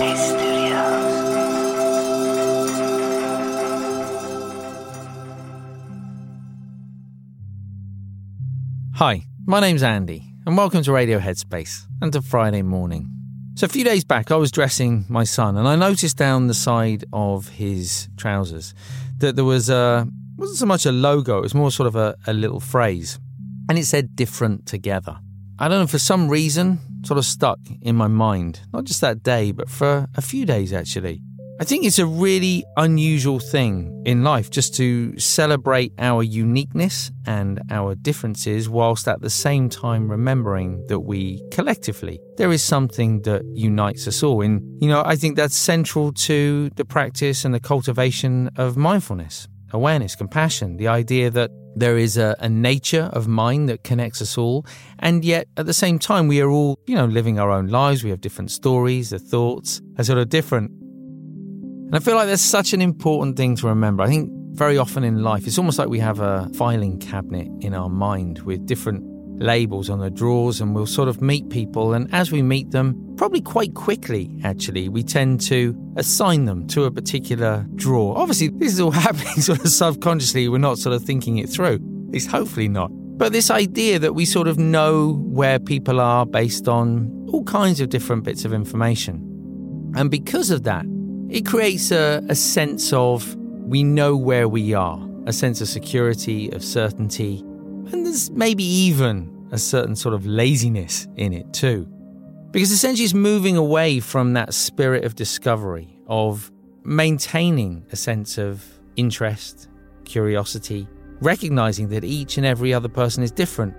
Hi, my name's Andy, and welcome to Radio Headspace and to Friday morning. So, a few days back, I was dressing my son, and I noticed down the side of his trousers that there was a wasn't so much a logo; it was more sort of a, a little phrase, and it said "different together." I don't know for some reason, sort of stuck in my mind, not just that day, but for a few days actually. I think it's a really unusual thing in life just to celebrate our uniqueness and our differences whilst at the same time remembering that we collectively, there is something that unites us all. And, you know, I think that's central to the practice and the cultivation of mindfulness, awareness, compassion, the idea that there is a, a nature of mind that connects us all. And yet at the same time, we are all, you know, living our own lives. We have different stories, the thoughts are sort of different. And I feel like that's such an important thing to remember. I think very often in life, it's almost like we have a filing cabinet in our mind with different labels on the drawers, and we'll sort of meet people. And as we meet them, probably quite quickly, actually, we tend to assign them to a particular drawer. Obviously, this is all happening sort of subconsciously. We're not sort of thinking it through, least hopefully not. But this idea that we sort of know where people are based on all kinds of different bits of information. And because of that, it creates a, a sense of we know where we are, a sense of security, of certainty, and there's maybe even a certain sort of laziness in it too. Because essentially it's moving away from that spirit of discovery, of maintaining a sense of interest, curiosity, recognizing that each and every other person is different.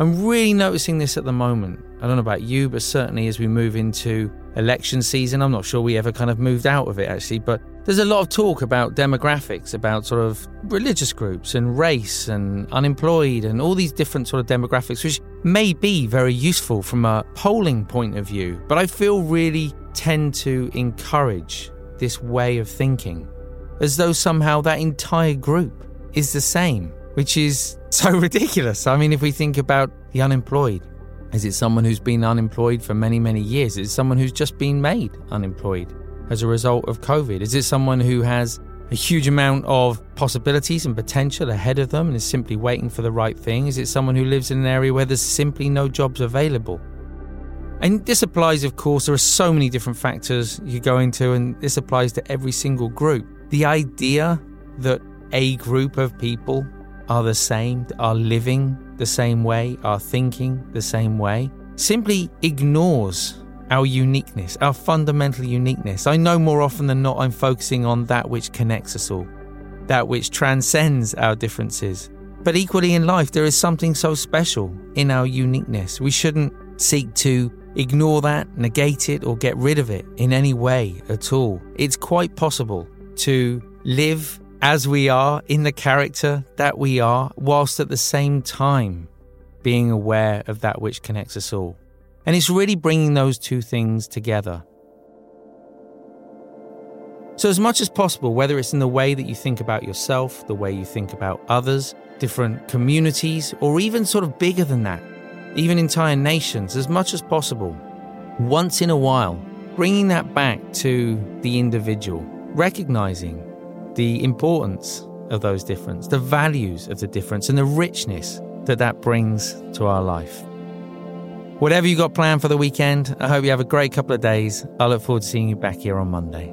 I'm really noticing this at the moment. I don't know about you, but certainly as we move into election season, I'm not sure we ever kind of moved out of it actually, but there's a lot of talk about demographics, about sort of religious groups and race and unemployed and all these different sort of demographics, which may be very useful from a polling point of view, but I feel really tend to encourage this way of thinking as though somehow that entire group is the same, which is so ridiculous. I mean, if we think about the unemployed, is it someone who's been unemployed for many, many years? Is it someone who's just been made unemployed as a result of COVID? Is it someone who has a huge amount of possibilities and potential ahead of them and is simply waiting for the right thing? Is it someone who lives in an area where there's simply no jobs available? And this applies, of course, there are so many different factors you go into, and this applies to every single group. The idea that a group of people are the same, are living the same way, are thinking the same way, simply ignores our uniqueness, our fundamental uniqueness. I know more often than not I'm focusing on that which connects us all, that which transcends our differences. But equally in life, there is something so special in our uniqueness. We shouldn't seek to ignore that, negate it, or get rid of it in any way at all. It's quite possible to live as we are in the character that we are, whilst at the same time being aware of that which connects us all. And it's really bringing those two things together. So, as much as possible, whether it's in the way that you think about yourself, the way you think about others, different communities, or even sort of bigger than that, even entire nations, as much as possible, once in a while, bringing that back to the individual, recognizing the importance of those differences, the values of the difference, and the richness that that brings to our life. Whatever you got planned for the weekend, I hope you have a great couple of days. I look forward to seeing you back here on Monday.